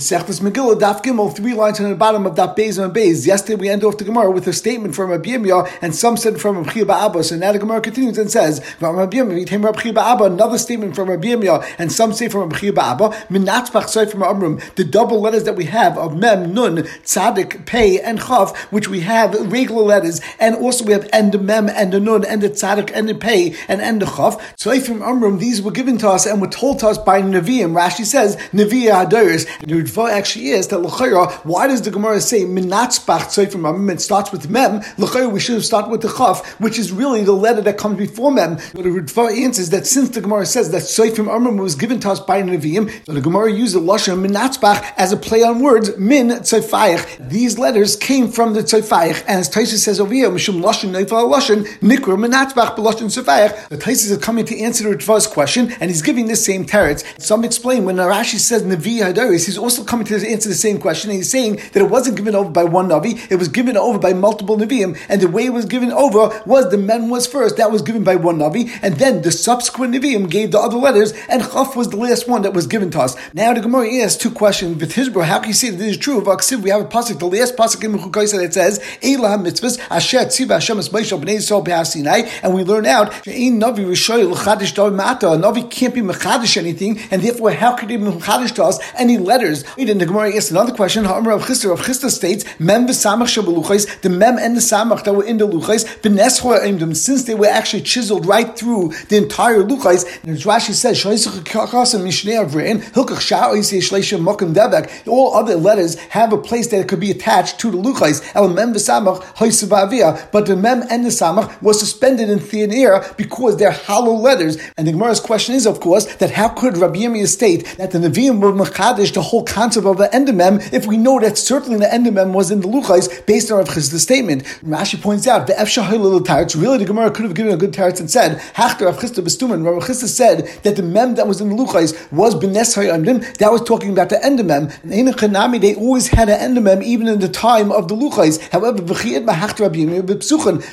Sechtas Megillah, Daf Gimel, three lines on the bottom of Daf Beis and Beis. Yesterday we end off the Gemara with a statement from Rabbi Yirmiyah, and some said from Rabbi Abba. So now the Gemara continues and says, Rabbi Abba, another statement from Rabbi Yirmiyah, and some say from Rabbi Abba, from the double letters that we have of Mem, Nun, Tzadik, Pei, and Chav, which we have regular letters, and also we have end Mem, and the Nun, and the Tzadik, and the Pei, and end the Chav. So from Amrum, these were given to us and were told to us by Nevi'im. Rashi says, Nevi'ah Hadaris, Ritva actually is that L'chayra, why does the Gemara say Minatzbach Tzayfim Amim? It starts with Mem. L'chayra, we should have started with the Chaf, which is really the letter that comes before Mem. But the Ritva answers that since the Gemara says that Tzayfim Amim was given to us by Nevi'im, so the Gemara used the Lashon Minatzbach as a play on words, Min Tzayfayich. These letters came from the Tzayfayich, and as Taisa says over here, Mishum Lashon Neifal Lashon, Nikra Minatzbach B'Lashon Tzayfayich. The Taisa is coming to answer the Ritva's question, and he's giving this same teretz. Some explain when Rashi says Nevi Hadaris, he's also coming to answer the same question. He's saying that it wasn't given over by one Navi, it was given over by multiple Naviim, and the way it was given over was the Mem was first, that was given by one Navi, and then the subsequent Naviim gave the other letters, and Chaf was the last one that was given to us. Now the Gemara asks two questions. With Hizbro, how can you say that this is true? Of we have a pasuk, the last pasuk in Mechukaisa that says, Elah mitzvahs, Asher tziva Hashem es b'nei Yisrael b'Hasinai, and we learn out, Ein Navi Rishoy l'chadish dav mata, a Navi can't be mechadish anything, and therefore how could he be mechadish to us any letters? In the Gemara asks another question. Ha'amar Rav Chisda, Rav Chisda states, Mem v'samach shabeluchais, the mem and the samach that were in the luchais, b'neschoa aimdim, since they were actually chiseled right through the entire luchais. And as Rashi says, shoyisach kakasim mishnei avrein, hilkach sha'ois yeshleisha mokim debek. All other letters have a place that could be attached to the luchais. El mem v'samach hoisavavia, but the mem and the samach was suspended in thin air because they're hollow letters. And the Gemara's question is, of course, that how could Rabbi Yirmiyah state that the Nevi'im were machadish the whole concept of the endemem if we know that certainly the endemem was in the luchais based on Rav Chisda's statement. Rashi points out the efshahil Really, the Gemara could have given a good teretz and said Hachter Rav Chisda bestumen. Rav Chisda said that the mem that was in the luchais was benes hayamdim. That was talking about the endemem. And in Chanami they always had an endemem even in the time of the luchais. However,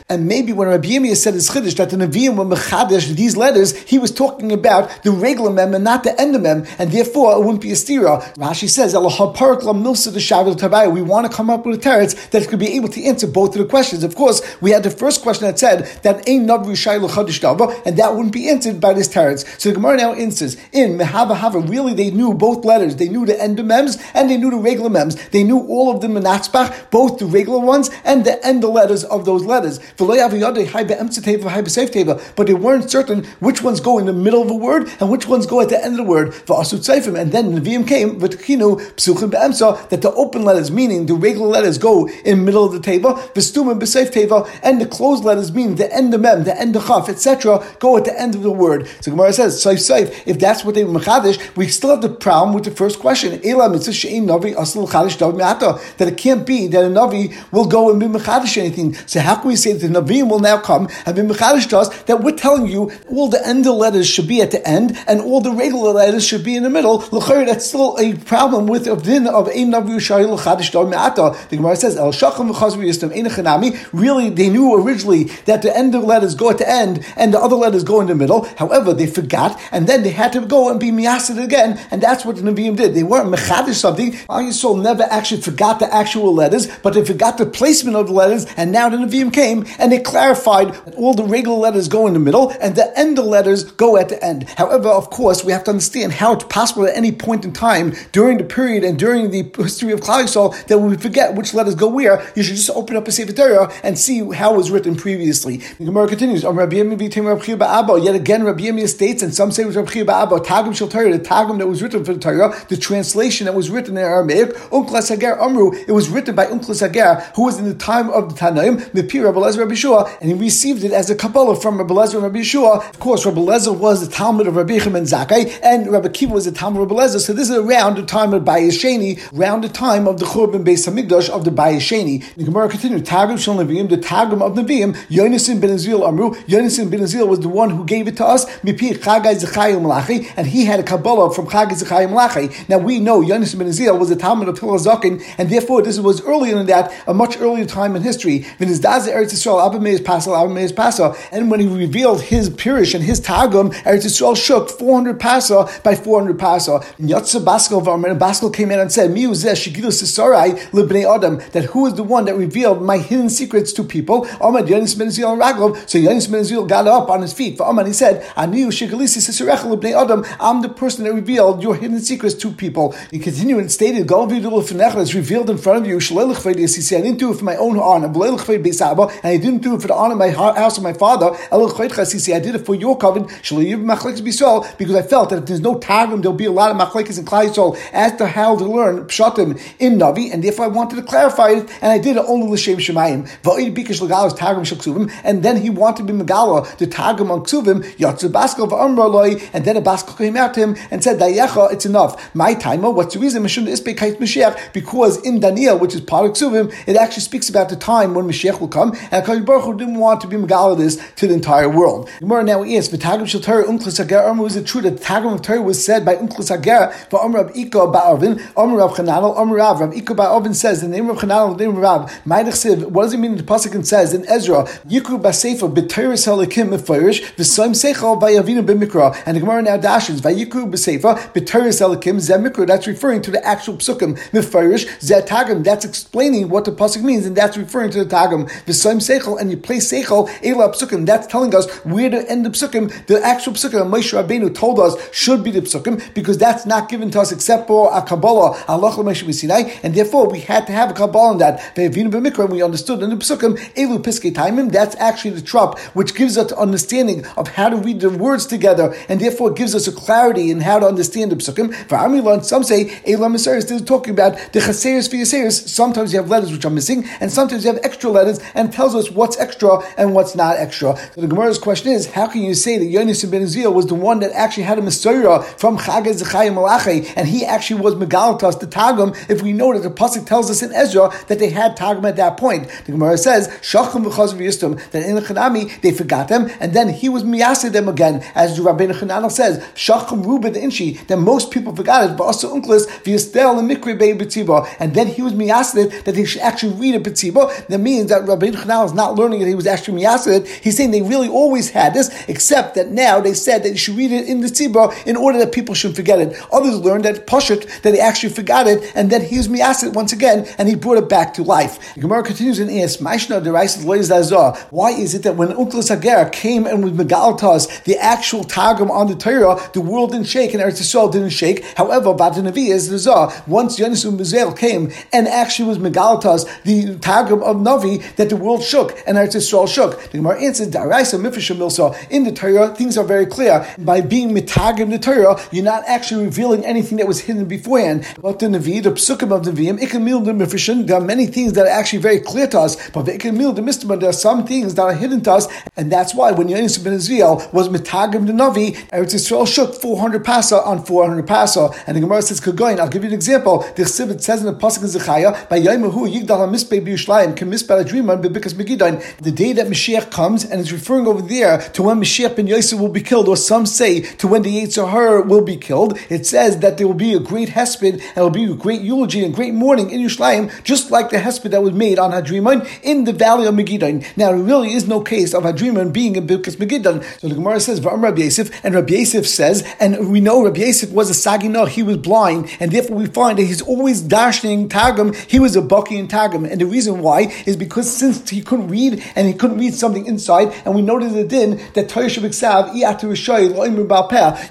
And maybe when Rabbi Yirmiyah said his chiddush that the Nevi'im were mechadish these letters, he was talking about the regular mem and not the endemem, and therefore it wouldn't be a stira. Rashi says we want to come up with a teretz that could be able to answer both of the questions. Of course, we had the first question that said that ain't shayla chadish and that wouldn't be answered by this teretz. So the Gemara now answers in mehava hava. Really, they knew both letters. They knew the endomems and they knew the regular mems. They knew all of the menatzbach, both the regular ones and the end letters of those letters. But they weren't certain which ones go in the middle of a word and which ones go at the end of the word. And then the Nevi'im came that the open letters, meaning the regular letters, go in the middle of the table, v'stum b'seif table, and the closed letters, meaning the end of mem, the end of chaf, etc., go at the end of the word. So Gemara says, seif seif. If that's what they mechadish, we still have the problem with the first question. That it can't be that a navi will go and be mechadish anything. So how can we say that the navi will now come and be mechadish to us that we're telling you all the end of letters should be at the end and all the regular letters should be in the middle? That's still a problem with a din of ein navi shayil chadish me'ata. The Gemara says el shacham v'chazvi yistam ein Really, they knew originally that the end of letters go at the end and the other letters go in the middle. However, they forgot and then they had to go and be miyasid again, and that's what the Nevi'im did. They weren't mechadish something. Yisrael never actually forgot the actual letters, but they forgot the placement of the letters, and now the Nevi'im came and they clarified that all the regular letters go in the middle and the end of letters go at the end. However, of course, we have to understand how it's possible at any point in time during the period and during the history of Klal that we forget which letters go where, you should just open up a Sefer Torah and see how it was written previously. The Gemara continues, Yet again, Rabbi Yirmiyah states, and some say it was Rabbi Abba, Tagum Shel Torah, the Tagum that was written for the Torah, the translation that was written in Aramaic, Unklas Hager Amru, it was written by Unklas Hager, who was in the time of the Tanaim, Mipir Rabbi Lezer Rabbi Shua, and he received it as a Kabbalah from Rabbi Lezer Rabbi Shua. Of course, Rabbi Lezer was the Talmud of Rabbi Yechim and Zakai, and Rabbi Kiva was the Talmud of Rabbi Lezer, so this is around the time of Bayesheni, the time of the Churban Beis Hamikdash of the Bayesheni. The Gemara continued, Tagum Shal Nevi'im, the Tagum of Nevi'im, Yonasin ben Azil Amru, Yonasin ben Azil was the one who gave it to us, Mipi Chagai Zechayim Malachi, and he had a Kabbalah from Chagai Zechayim Malachi. Now we know Yonasin ben Azil was a Talmud of Zakin, and therefore this was earlier than that, a much earlier time in history. When his Daza Eretz Yisrael, Abba Meir Pasal, Abba Pasal, and when he revealed his Pirish and his Tagum, Eretz Yisrael shook 400 Pasal by 400 Pasal. Yatsa Baskal Varmer Baskel came in and said, Mi libnei adam, that who is the one that revealed my hidden secrets to people? Amad Yonis ben Zil Raglov. So Yonis ben Zil got up on his feet. For Amad, he said, Aniu Shigalisi libnei adam. I'm the person that revealed your hidden secrets to people. He continued and stated, is revealed in front of you. I didn't do it for my own honor, and I didn't do it for the honor of my house of my father. I did it for your covenant, because I felt that if there's no Targum, there'll be a lot of machlekes and Klai as to how to learn pshatim in Navi, and therefore I wanted to clarify it, and I did it only l'shem shemayim. Va'id bikash legalos Targum shel and then he wanted to be megala the Targum on ksuvim yatzu baskel v'amroloi, and then a baskel came out to him and said, Dayecha, it's enough. My timer, what's the reason? Because in Daniel, which is part of ksuvim, it actually speaks about the time when Mashiach will come, and Hakadosh Baruch didn't want to be megala this to the entire world. Gemara now asks, "V'tagim shel Torah umklas hager was it true that the of Torah was said by umklas hager for Amr Amr Rab Chananel, Amr Rav Rab Ika Ba'avin says the name of Chananel, the name of Rav. What does it mean? The pasuk says in Ezra, Yikru Basefa b'Teres Halikim mefirish v'Soim Seichel v'Yavinu b'Mikra, and the Gemara now dashes Vayikru Basefa b'Teres Halikim Zemikra. That's referring to the actual psukim mefirish Zetagim. That's explaining what the pasuk means, and that's referring to the Tagim v'Soim Seichel, and you place Seichel Ela psukim. That's telling us where to end the psukim. The actual psukim Moshe Rabbeinu told us should be the psukim because that's not given to us except for a Kabbalah, and therefore we had to have a Kabbalah on that. We understood in the psukim Elu Piskei Taimim. That's actually the trop which gives us understanding of how to read the words together, and therefore gives us a clarity in how to understand the psukim. For Amilan, some say Elam Miseris. They're talking about the Chaseris for Yaseris. Sometimes you have letters which are missing, and sometimes you have extra letters, and tells us what's extra and what's not extra. So the Gemara's question is, how can you say that Yonis ben Azil was the one that actually had a Messiah from Chagaz Zechayim Malachi, and he actually was Megalatas, the Tagum, if we know that the Pasuk tells us in Ezra that they had Tagum at that point. The Gemara says, Shachim Yistum, that in the Chanami they forgot them, and then he was Miyasid them again, as Rabbeinu Chananel says, Shachim Ruben Inshi, that most people forgot it, but also Unklis, V'yistel and Mikri Bei and then he was Miyasid that they should actually read a Betziba. That means that Rabbeinu Chananel is not learning it, he was actually Miyasid. He's saying they really always had this, except that now they said that you should read it in the Tzibah in order that people shouldn't forget it. Others learned that That he actually forgot it, and then he was Miyasid once again, and he brought it back to life. The Gemara continues and asks, why is it that when Unklas Hager came and with Megaltas, the actual Targum on the Torah, the world didn't shake and Eretz Yisrael didn't shake. However, Badanavi is the. Once Yonis Mizel um came and actually was Megaltas, the Targum of Navi, that the world shook and Eretz Yisrael shook. The Gemara answers. In the Torah, things are very clear. By being Mitagim the Torah, you're not actually revealing anything that was hidden beforehand. But the Navi, the Psukim of the Nevi'im, Ikamil the Mifishim, there are many things that are actually very clear to us. But the Ikamil the Mistama, there are some things that are hidden to us, and that's why when Yonis ben Uziel was Mitagim the Navi, Eretz Yisrael shook 400 pasa on 400 pasa. And the Gemara says, Kagoin, I'll give you an example. The Chsivit says in the Pasuk in Zechaya, by Yaimahu Yigdal HaMispei B'Yishlayim, Kim Mispel Adriman Bebikas Megidain. The day that Mashiach comes, and it's referring over there to when Mashiach ben Yosef will be killed, or some say to when the Yitzhahar will be killed. It says that there will be a great hesped, and it will be a great eulogy and great mourning in Yerushalayim, just like the hesped that was made on Hadriman in the valley of Megidain. Now, there really is no case of Hadriman being in Bilkas Megidain. So the Gemara says, V'am Rabbi Yosef, and Rabbi Yosef says, and we know Rabbi Yosef was a Sagino, he was blind, and therefore we find that he's always dashing Targum, he was a Baki in Targum. And the reason why is because since he couldn't read, and he couldn't read something inside, and we noted the din that Torah Shabbat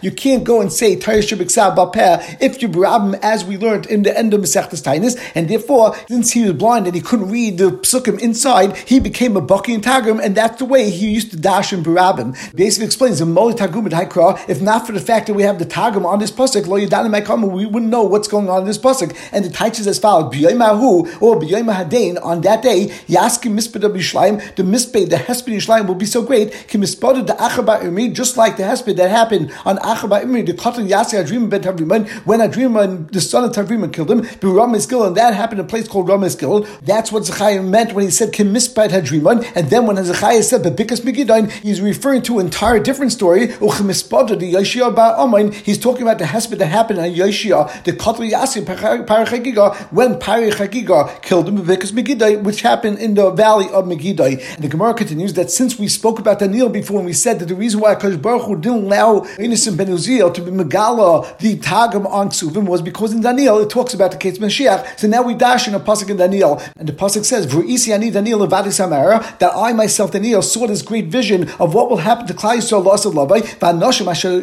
you can't go and say Torah Shabbat if you brab as we learned in the end of Masechtas Tainis, and therefore, since he was blind and he couldn't read the psukim inside, he became a Baki in Targum, and that's the way he used to dash in Barabim. Basically explains the Moli Targum if not for the fact that we have the Targum on this pasuk, Lo Yadanim we wouldn't know what's going on in this pasuk. And the teaches as follows: B'yoymahu or B'yoymahadain on that day, Yaskim Misped B'Yishlayim, the Misped, the Hesped Yishlayim will be so great. Ki Misped the Achaba Imri, just like the Hesped that happened on Achaba Imri, the Kotel Yasi Adrim Ben Tavriman, when Adriman, the son of Tavriman, killed him. B'Ram Gil, and that happened in a place called Ram That's what Zechariah meant when he said Kim Misped Hadriman, and then when Zechariah said Bebikas Megidain, he's referring to an entire different story. the Yeshia Ba He's talking about the Hesped that happened on Yeshia, the Kotel Yasi Parachagiga, when Parachagiga killed him Bebikas Megidai, which happened in the valley of Megidai. And the Gemara continues that since we spoke about Daniel before, and we said that the reason why Akash Baruch didn't allow Yonasan Ben Uziel to be Megala the Tagim on Kesuvim was because in Daniel it talks about the case of Mashiach. So now we dash in a pasuk in Daniel, and the pasuk says, "V'isi ani Daniel samara," that I myself Daniel saw this great vision of what will happen to Klal Yisrael loss of Labai. V'anoshim asher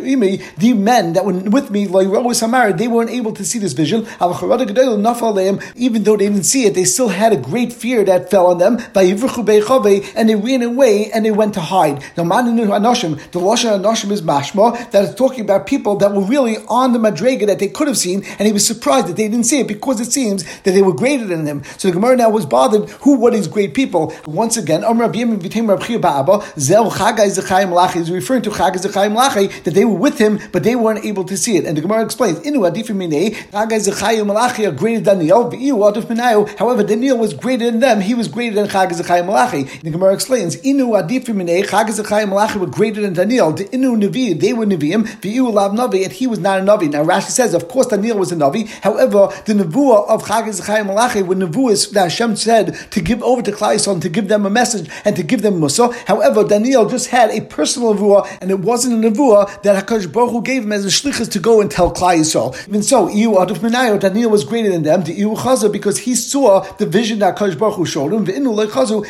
the men that were with me, like Samara, they weren't able to see this vision. Even though they didn't see it, they still had a great fear that fell on them. And they ran away and they went to hide. Now, the Lashon Anoshim is mashma that is talking about people that were really on the madrega that they could have seen, and he was surprised that they didn't see it because it seems that they were greater than him. So the Gemara now was bothered. Who were these great people? Once again, Umar Bim and Vitamin Rabkhi Baab, Zel Hagai Zachimalachi is referring to Chagai Zechayim Lachi that they were with him, but they weren't able to see it. And the Gemara explains, Inu Adifim Minei, Chagai Zechayim Malachi are greater than Daniel, However, Daniel was greater than them. He was greater than Chagai Zechayim Malachi. The Gemara explains, Inu Adifim Minei, Chagai Zechayim Malachi were greater than Daniel. The Inu Navi, they were Nevi'im, Navi, and he was not a Navi. Now Rashi says, of course, Daniel was a Navi. However, the Nevuah of Chagai Zechayim Malachi were Nevuahs that Hashem said to give over to Yisrael, to give them a message and to give them Musa. However, Daniel just had a personal Nevuah, and it wasn't a Nevuah that HaKadosh Baruch Hu gave him as a shlichus to go and tell Klal Yisrael. Even so, Iu Aduf Menayo, Daniel was greater than them, the Iu Chaza, because he saw the vision that HaKadosh Baruch Hu showed him, and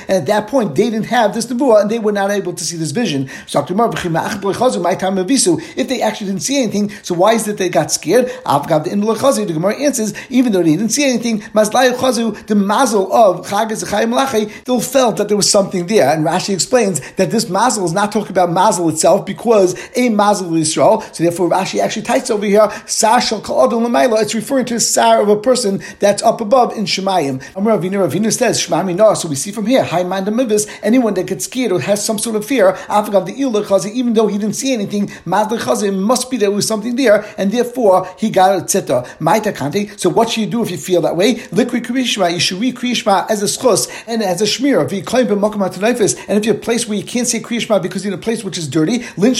at that point, they didn't have this Nevuah, and they were not able to see this vision. So, if they actually didn't see anything, so why is it they got scared? The Gemara answers, even though they didn't see anything, the mazel of Chagas Malachi, still felt that there was something there. And Rashi explains that this mazel is not talking about mazel itself because a mazel is Yisrael. So therefore, Rashi actually types over here, Sar shal It's referring to a sar of a person that's up above in Shemayim. Amar Ravina Ravina says, Shmami no. So we see from here, high mind mivis, anyone that gets scared or has some sort of fear, Afagav the Ilah Chazi, even though he didn't see anything, Mazda Chazi must be there was something there, and therefore he got etc. Maita Kante. So what should you do if you feel that way? Liquid Krishma, you should read Krishma as a schus and as a shmir. If you claim and if you're a place where you can't say Krishma because you're in a place which is dirty, then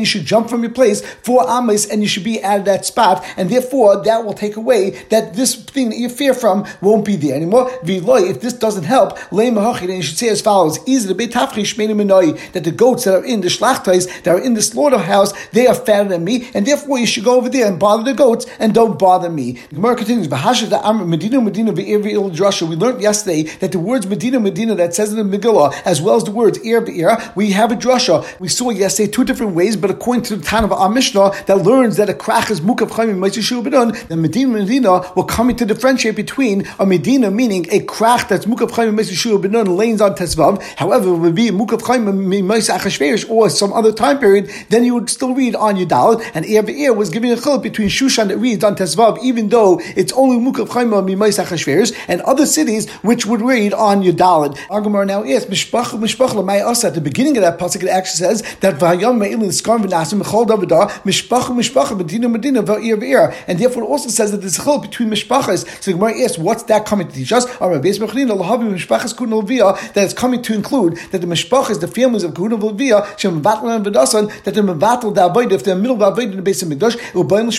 you should jump from your place for Amis and you should be at that spot, and therefore that will take away that this thing that you fear from won't be there anymore. If this doesn't help, then you should say as follows: Is that the goats that are in the shlachtais, that are in the slaughterhouse, they are fatter than me, and therefore you should go over there and bother the goats and don't bother me. Gemara continues, Medina, Medina, We learned yesterday that the words Medina, Medina that says in the Megillah, as well as the words Ir Be'ir, we have a drasha. We saw yesterday two different ways, but according to the Tan of our Mishnah, that learns that a krach is mukav chayim ma'ishishu b'don, then Medina, Medina will come to differentiate between a Medina, meaning a krach that's mukav chayim ma'ishishu b'don, lanes on Tesvav. However, it would be mukav chayim ma'isach or some other time period, then you would still read on Yudal, and Ir Be'ir was giving a chiluk between Shushan that reads on Tesvav, even though it's only mukav chayim ma'isach and other cities which would read on Yudalid. Argamar now asks, Mishpach, Mishpach, Lamai Asa, at the beginning of that pasuk, it actually says that Vayam Me'ilin Skar V'nasim Mechol Davida, Mishpach, Mishpach, Medina, Medina, Va'ir, Va'ir. And therefore it also says that there's a chil between Mishpachas. So the Gemara asks, what's that coming to teach us? That it's coming to include that the Mishpachas, the families of Kahuna V'Levia, Shem Vatlan and that they're Mevatel the Avodah, if they're middle of in the base of Mikdash,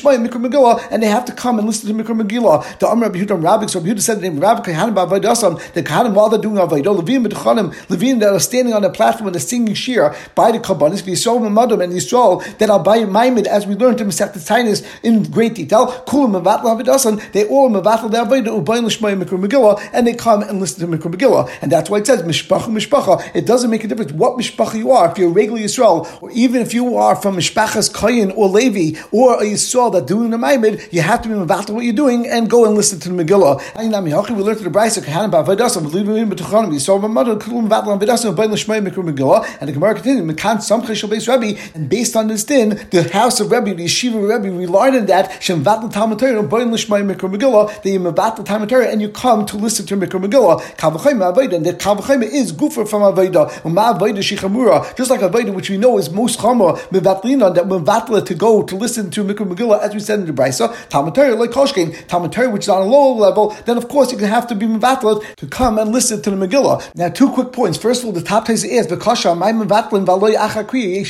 Mikra Megillah, and they have to come and listen to Mikra Megillah. The Amr Rabbi Yehuda Rabbik, so Rabbi Yehuda said the name Rabbi Kahanim Ba'avodah the Kahanim, while they're doing Avodah, Levim B'Chanim, Levim that are standing on the platform and they're singing Shir by the Kabbanis, V'Yisrael Mamadam and Yisrael that are by Maimid, as we learned in Masechet Tainis in great detail. Kulam Mevatel Havidasan, they all Mevatel the Avodah Ubayin L'Shmai Mikra Megillah, and they come and listen to Mikra Megillah, and that's why it says Mishpacha Mishpacha. It doesn't make a difference what Mishpacha you are, if you're regular Yisrael, or even if you are from Mishpachas Kayin or Levi, or a Yisrael that doing the Maimid, you have to be Mevatel what you're doing and go and listen to the Megillah. We learned to the Brisa? Kahanim Ba'avodasan, Levim B'Tuchanim, Yisrael Mamadam, Kulam Mevatel Havidasan, Ubayin L'Shmai Mikra Megillah, and the Gemara continued, Mekan Samchei Shal Beis Rebbe, and based on this din, the house of Rebbe, the yeshiva of Rebbe, relied on that, Shem Vatl Talmud Torah, Boin Lishmai Mikra Megillah, that you Mevatl Talmud Torah, and you come to listen to Mikra Megillah. Kavachayim Avodah, and that Kavachayim is Gufa from Avodah, Uma Avodah Shichamura, just like Avodah, which we know is most Chama, Mevatlina, that Mevatla to go to listen to Mikra Megillah, as we said in the Brisa, Talmud like Koshkin, Talmud which is on a lower level, then of course you can have to be Mevatla to come and listen to the Megillah. Now, two quick points. First of all, the top place is, Bekasha, my Mevatlin, Valoy Achakri,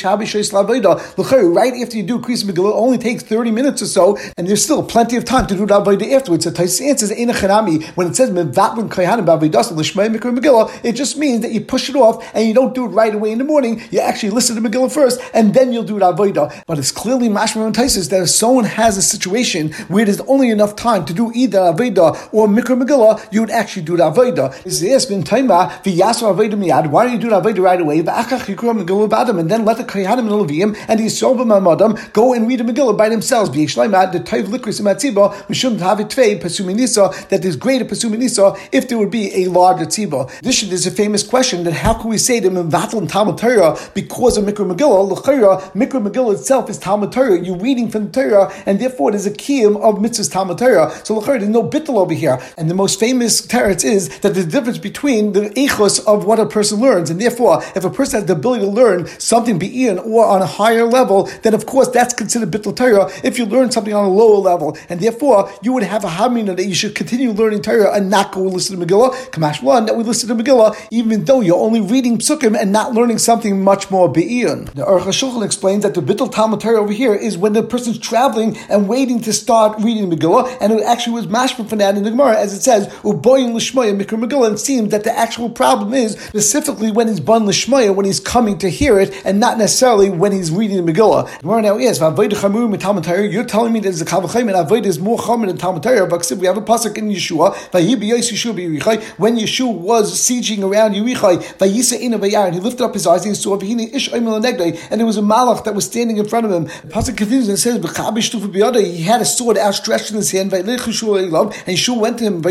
Right after you do Kriyas Megillah, only takes 30 minutes or so, and there's still plenty of time to do the Avodah afterwards. So Tais answers when it says Mevatlin Kayanim Bavodas Lishmei Mikra Megillah, it just means that you push it off and you don't do it right away in the morning. You actually listen to Megillah first, and then you'll do it Avodah. But it's clearly Mashma and Taisis that is someone has a situation where there's only enough time to do either Aveda or Mikra Megillah, you would actually do the Aveda. Why don't you do the Aveda right away? And then let the Kohanim and and the Yisrael B'Mamadam go and read the Megillah by themselves. The Taiv Likris have it Tvei, Pasuminisa, that there's greater Pasuminisa if there would be a larger Tziba. This is a famous question that how can we say that Mvatal and Talmud Torah because of Mikra Megillah? L'chayra, Mikra Megillah itself is Talmud Torah. You're reading from the Torah, and therefore there's a kiyum of mitzvahs Talmud Torah. So l'chayra, there's no bittul over here. And the most famous teretz is that the difference between the echos of what a person learns, and therefore, if a person has the ability to learn something be'in or on a higher level, then of course that's considered bittul Torah. If you learn something on a lower level, and therefore you would have a hamina that you should continue learning Torah and not go listen to Megillah. Kamash one that we listen to Megillah, even though you're only reading psukim and not learning something much more be'in. The Aruch HaShulchan explains that the bittul Talmud Torah over here is when the person's traveling and waiting to start reading the Megillah, and it actually was mashma for that in the Gemara, as it says, Uboyin Lishmaya Mikra Megillah, and it seems that the actual problem is specifically when he's bun Lishmaya, when he's coming to hear it, and not necessarily when he's reading the Megillah. Gemara now is, you're telling me there's a Kavachayim and Avodah is more Chamor than Talmud Torah, but we have a pasuk in Yeshua, when Yeshua was sieging around Yerichai, he lifted up his eyes and he saw and there was a malach that was standing in front of him. The pasuk continues and says, he had a sword outstretched in his hand, and Yeshua went to him,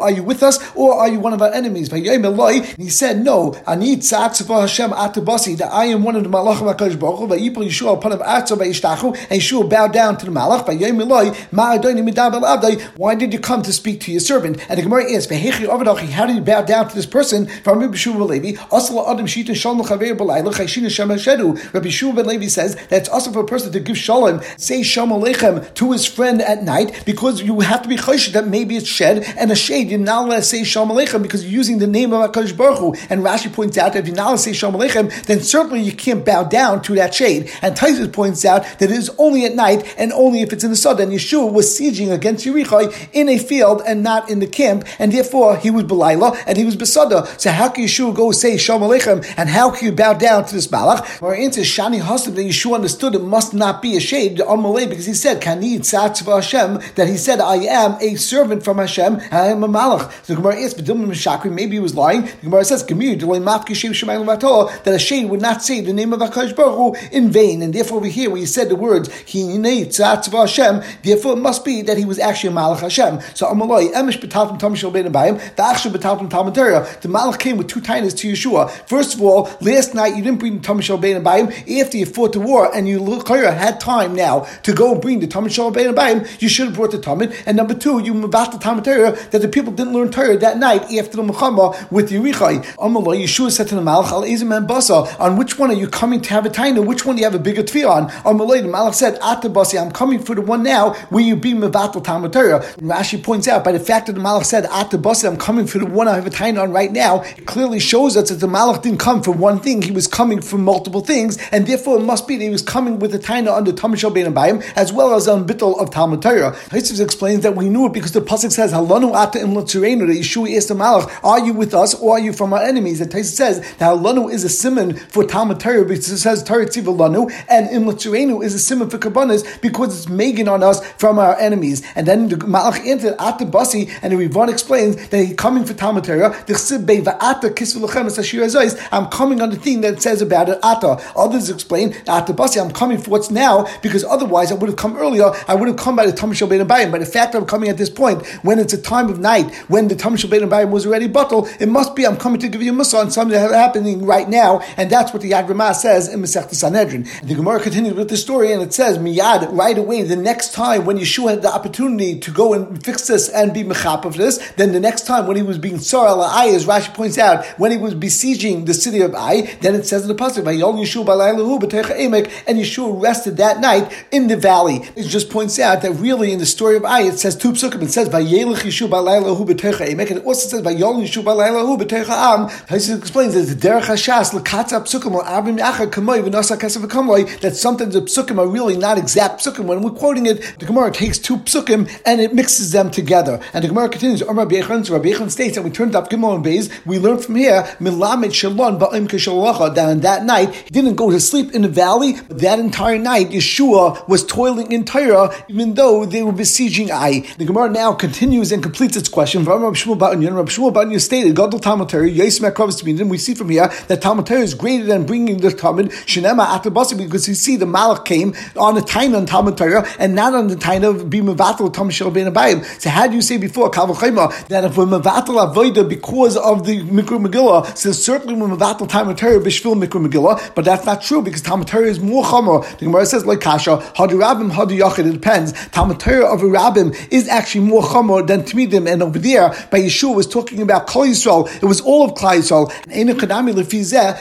Are you with us or are you one of our enemies? And he said, No, I need Hashem that I am one of the malachim HaKadosh Baruch Hu, Yeshua upon him and Yeshua bowed down to the malach, why did you come to speak to your servant? And the Gemara asks, how did you bow down to this person? From Rabbi Shua Levi, Rabbi Shua ben Levi says that it's also for a person to give shalom, say shalom aleichem to his friend at night, because you have to be choshed that maybe it's shed, and a shade, you're not allowed to say shalom aleichem because you're using the name of HaKadosh Baruch Hu. And Rashi points out that if you're not allowed to say shalom aleichem, then certainly you can't bow down to that shade. And Taisus points out that it is only at night and only if it's in the sun. And Yeshua was sieging against Yerichai in a field and not in the camp, and therefore he was Belaila and he was Besada. So how can Yeshua go say Shalom Aleichem and how can you bow down to this Malach? Our answer is Shani Hasim that Yeshua understood it must not be ashamed, on because he said Kani Tzatzva Hashem that he said I am a servant from Hashem and I am a Malach. So the Gemara asks, but maybe he was lying. The Gemara says that a would not say the name of Hakadosh Baruch Hu in vain, and therefore we hear where he said the words he nayed Tsatzv Hashem. Therefore, it must be that he was actually a Malach Hashem. So Amaloi Emish Betaltim Tam Shal Bein Abayim Da'achshav Betaltim Talmud The Malach came with two tainas to Yeshua. First of all, last night you didn't bring the Tam Shal Bein Abayim after you fought the war, and you had time now to go and bring the Shal Bein Abayim. You should have brought the Talmud. And number two, you about the Talmud Torah that the people didn't learn Torah that night after the Muhammad with the Yerichai. Amaloi Yeshua said to the Malach Al and Basa, on which one are you coming to have a taina? Which one do you have a bigger tefillah on? Amaloi the Malach said, Atabasi, I'm coming for the one now where you be Mevatel Talmud Torah. Rashi points out by the fact that the Malach said, Atabasi, I'm coming for the one I have a time on right now, it clearly shows us that the Malach didn't come for one thing, he was coming for multiple things, and therefore it must be that he was coming with a taina under Shal Bein Abayim, as well as on Bittel of Talmud Torah. Haitzis explains that we knew it because the Pasuk says, Halanu Ata Im Latsurenu, that Yeshua asked the Malach, are you with us or are you from our enemies? And Taisa says that Halanu is a simon for Talmud Torah because it says Torah Tziva and Im Latsurenu is a simon for Kabbanas because it's making on us from our enemies. And then the Malach entered at the Basi, and the Rivan explains that he's coming for Talmud Torah. I'm coming on the thing that says about it, Ata. Others explain, at the Basi, I'm coming for what's now, because otherwise I would have come earlier, I would have come by the Talmud Shal Bein But the fact I'm coming at this point, when it's a time of night, when the Talmud Shal Bein was already bottled, it must be I'm coming to give you a Musa on something that's happening right now, and that's what the Yad Ramah says in Masech Sanhedrin. The Gemara continues with the story, and it says, Miyad, right away, the next time when Yeshua had the opportunity to go and fix this and be mechap of this, then the next time when he was being Tsar al as Rashi points out, when he was besieging the city of Ai, then it says in the pasuk, and Yeshua rested that night in the valley. It just points out that really in the story of Ai, it says two psukim. It says Vayelech Yeshua b'alaylahu b'techa emek, and it also says Vayol Yeshua b'alaylahu b'techa am. It explains that the derech hashas l'katza psukim l'avim achar kamoy v'nasa kesef v'kamloy. That sometimes the psukim are really not exact psukim. When we're quoting it, the Gemara takes two psukim and it mixes them together. And the Gemara continues, Rabbi Yechon, so Rabbi Yechon states, and we turned up Gimel and Beis, we learn from here, Milamed Shalon Ba'im That on that night, he didn't go to sleep in the valley, but that entire entire night Yeshua was toiling in Torah, even though they were besieging Ai. The Gemara now continues and completes its question. Rabbi Shmuel Shmuel stated, Gadol Talmud Torah, we see from here that Talmud Torah is greater than bringing the Talmud, Shinema Atabasi, because you see the Malach came on the time on Talmud Torah and not on the time of Bimavatal Talmud Shel Ben. So how do you say before, Kalvachayma, that if we're Mavatal Avoida because of the Mikra Megillah, so certainly we're Mavatal Talmud Torah Bishvil Mikra Megillah, but that's not true because Talmud Torah is more Chomer. The Gemara says, like Kasha, Hadu Rabbim, Hadu Yachid, it depends. Talmud Torah of a Rabbim is actually more Chomer than Tmidim, and over there, by Yeshua was talking about Klal Yisrael, it was all of Klal Yisrael.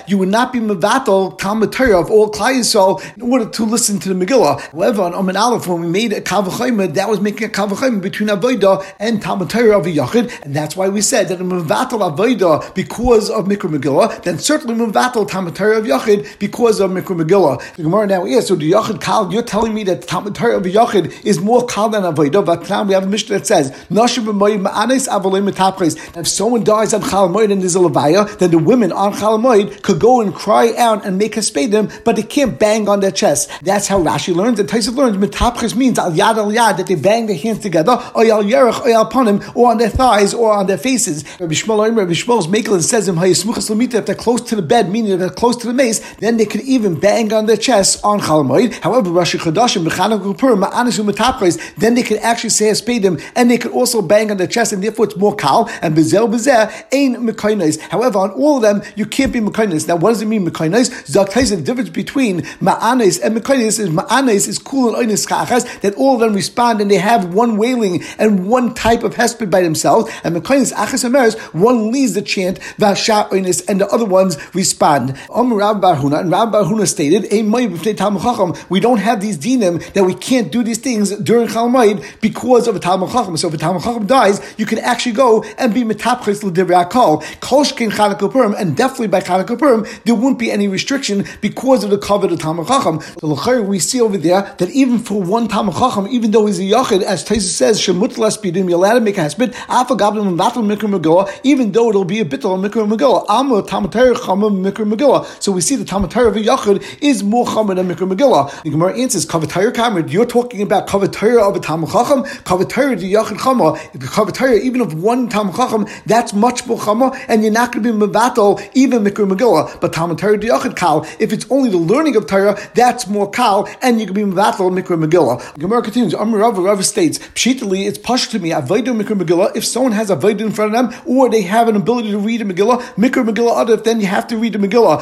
You would not be Mavatal Talmud Torah of all Klal Yisrael in order to listen to the Megillah. However, on Omen Aleph, when we made a Kavachayma, that was making a Kavachayma between Avodah and Talmud Torah of a Yachid, and that's why we said that a Mavatal Avodah because of Mikra Megillah, then certainly Mavatal Talmud Torah of Yachid because of Mikra Megillah. The Gemara now is, so the Yachid Kal, you're telling me that the Talmud Torah of Yachid is more Kal than Avodah, but now we have a Mishnah that says, if someone dies on Chalamoid and there's a Levaya, then the women on Chalamoid could go and cry out and make a spadim, but they can't bang on their chest. That's how Rashi learns, and Taisif learns, Metapchis means al yad al yad, that they bang their hands together, or al yerech, or al panim, or on their thighs, or on their faces. Rabbi Shmuel, Rabbi Shmuel's Makel says in if they're close to the bed, meaning they're close to the mace, then they could even bang on their chests on Chalamoid. However, Rashi Chodashim, Mechanuk Upur, Ma'anisu Metapchis, then they could actually say a spadim, and they could also bang on their chest, and therefore it's more kal, and bezel bezeh ain't mekainis. However, on all of them, you can't be mekainis. Now, what does it mean mekainis? The difference between ma'anis and mekainis is ma'anis is cool and oinis kachas, that all of them respond and they have one wailing and one type of hesped by themselves, and mekainis achas ameris, one leads the chant, vasha oinis, and the other ones respond. Om Rav Barhuna, and Rav Barhuna stated, we don't have these dinim that we can't do these things during Chalmaid because of a Talmud Chacham. So if a Talmud Chacham dies, you can actually go and be metapchis l'divrei kol. Kolshkin Chanukah Purim, and definitely by Chanukah Purim, there won't be any restriction because of the cover of Talmud Chacham. So we see over there that even for one Talmud Chacham, even though he's a yachid, as Taisa says, shemut laspidim, you're allowed to make a hesped, and vatal mikra megillah, even though it'll be a bittul mikra megillah. Amma Talmud Torah chama mikra megillah. So we see the Talmud of a yachid is more chama than mikra megillah. The Gemara answers, kavatayr kamrid, you're talking about kavatayr of a Talmud Chacham, kavatayr the yachid chama, kavatayr even of one Talmud Chacham, that's much more chama, and you're not going to be mevatel even mikra megillah. But Talmud Torah diyachid kal, if it's only the learning of Torah, that's more kal, and you can be mevatel mikra megillah. The Gemara continues. Amar Rav Rav states, pshitali, it's push to me avodah mikra megillah. If someone has avodah in front of them, or they have an ability to read a megillah, mikra megillah adif, then you have to read the megillah.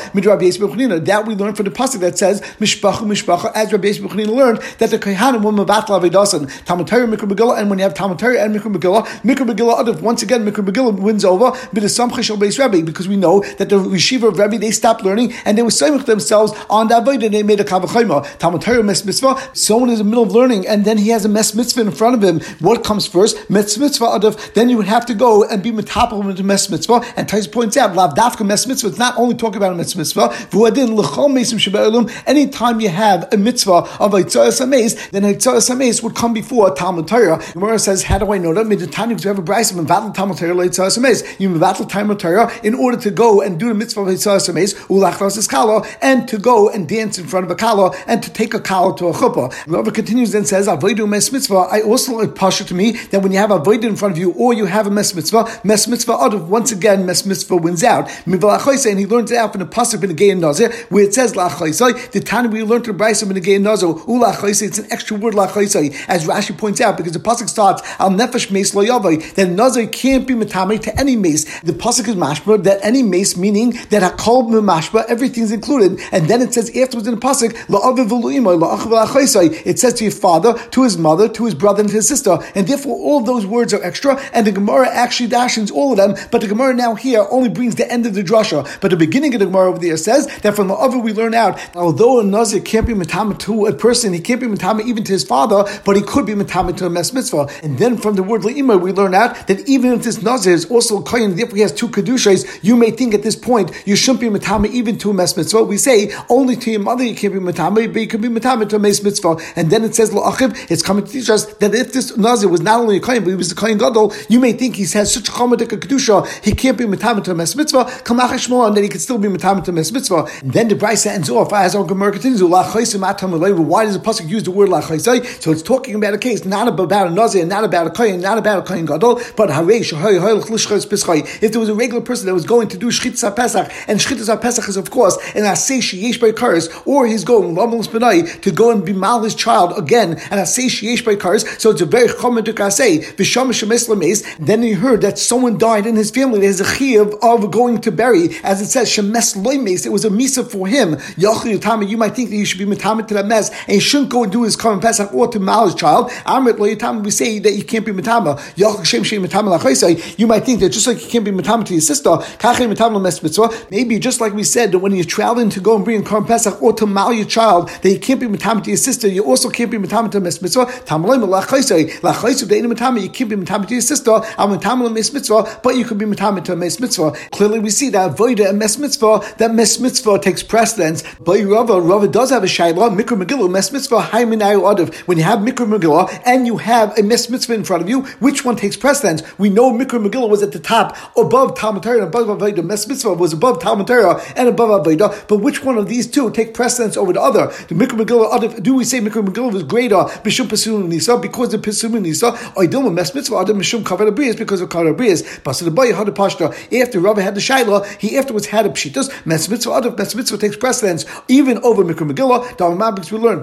That we learned from the pasuk that says mishpachu mishpacha. As Rabbi Yisbechnina learned that the kohanim will mevatel avodasan. Talmud Torah mikra megillah, and when you have Talmud and mikra megillah, mikra megillah. Once again, mikra megillah wins over with a Some Khishabas Rabbi because we know that the Yeshiva of Rebbe, they stopped learning and they were saying themselves on that Avodah and they made a Kavachayma. Talmud Torah mes mitzvah, someone is in the middle of learning and then he has a mes mitzvah in front of him. What comes first? Mes mitzvah adov, then you would have to go and be metapel into mes mitzvah. And Tais points out, lav dafka mes mitzvah, it's not only talking about a mes mitzvah, v'uadin l'chol mesim shebe'elum, anytime you have a mitzvah of a tzoyas ames, then a tzoyas ames would come before Talmud Torah. Gemara says, how do I know that? Miditani, because you have a brayse of Talmud Torah, tzoyas ames. You mevatel time of Torah in order to go and do the mitzvah of Hitzah Ulachnas Kala, and to go and dance in front of a Kala, and to take a Kala to a Chuppah. Rabbi continues and says, Avoidu mes mitzvah. I also it pasha to me that when you have a Avoidu in front of you, or you have a mes mitzvah, mes mitzvah of once again, mes mitzvah wins out. And he learns it out from the pasuk in the Gay and Nazir, where it says Lachaisai. The time we learned to Bryce in the Gay and Nazir, Ulachaisai, it's an extra word Lachaisai, as Rashi points out, because the pasuk starts, Al Nefesh Meis Lo that Nazir can't be matame to any mace. The pasuk is mashma that any mace, meaning that hakol mashma, everything's included, and then it says afterwards in the pasuk it says to your father, to his mother, to his brother, and to his sister, and therefore all those words are extra, and the Gemara actually dashes all of them, but the Gemara now here only brings the end of the drasha. But the beginning of the Gemara over there says that from the other we learn out, although a nazir can't be matama to a person, he can't be matama even to his father, but he could be matama to a mes mitzvah. And then from the word le'ima we learn out that even if this nazir is also a kohen, if he has two kedushas, you may think at this point you shouldn't be matama even to a mes mitzvah. We say only to your mother you can't be matama, but you can be matama to a mes mitzvah. And then it says la'achiv, it's coming to teach us that if this nazir was not only a kohen, but he was a kohen gadol, you may think he has such a kedusha, he can't be matama to a mes mitzvah, kamach and then he can still be matama to a mes mitzvah. And then the brisa ends off as our gemara continues, Why does the pasuk use the word lachaisai? So it's talking about a case not about a nazir, not about a kohen, not about a kohen gadol, but if there was a regular person that was going to do shchitas pesach, and shchitas pesach is of course an asay by kares, or he's going to go and be mal his child again, and asay sheyesh by kares. So it's a very common to say Then he heard that someone died in his family. There's a chiyuv of going to bury, as it says shemes loimes. It was a misa for him. You might think that you should be metamet to that mess, and you shouldn't go and do his common pesach or to mal his child. Amrit lo we say that you can't be metama. You might think that just like you can't be metama to your sister, maybe just like we said that when you're traveling to go and bring korban pesach or to mal your child, that you can't be metama to your sister, you also can't be metama to mes mitzvah. You can't be metama to your sister, but you could be metama to mes mitzvah. Clearly, we see that avoida a mes mitzvah, that mes mitzvah takes precedence. But Rava, Rava does have a shayla, mikra megillah, mes mitzvah, When you have mikra megillah and you have a mes mitzvah in front of you, which one takes precedence? We know mikra megillah was at the top, above Talmud Torah and above avoida. Mes mitzvah was above Talmud Torah and above avoida. But which one of these two take precedence over the other? The mikra megillah, do we say mikra megillah was greater b'shum pesum nisa because the pesum nisa? Or dilma mes mitzvah adam mishum kavod abriyas because of kavod abriyas. But had a pashta after Rava had the shayla, he afterwards had a pshitas. Mes mitzvah adam mes mitzvah takes precedence even over mikra megillah. We learn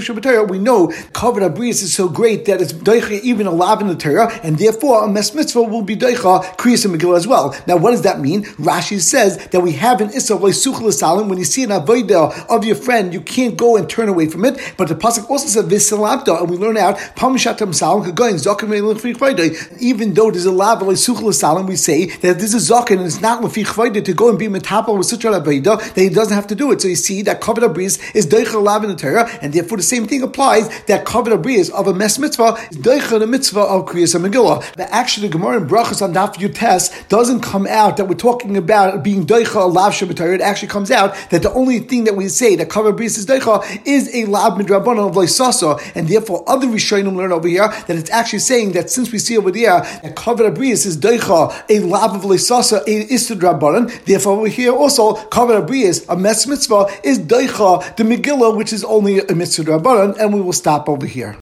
shabbatayah. We know kavod abriyas is so great that it's deicha even a in the Torah, and therefore a mes mitzvah will be deicha kriyas and megillah as well. Now, what does that mean? Rashi says that we have an issa loy salim when you see an avodah of your friend, you can't go and turn away from it. But the pasuk also says visalabda, and we learn out pamishatam salam kagoyin zakim Even though there's a lav salim, we say that this is zakin and it's not lefich to go and be metapel with such a avodah that he doesn't have to do it. So you see that kavod abriz is deicha lav in the Torah, and therefore the same thing applies that kavod abriz of a mes mitzvah is deicha the mitzvah of kriyas megillah. But actually, the Gemara in Brachas on Daf Yutes doesn't come out that we're talking about being deicha a lav shabbatar. It actually comes out that the only thing that we say that kavod abriz is deicha is a lav midrabanon of loisasa, and therefore other rishonim learn over here that it's actually saying that since we see over there that kavod abriz is deicha a lav of loisasa a istudrabanon, therefore over here also kavod abriz a mes mitzvah is deicha the Megillah, which is only a mitzvah rabbanon, and we will stop over here.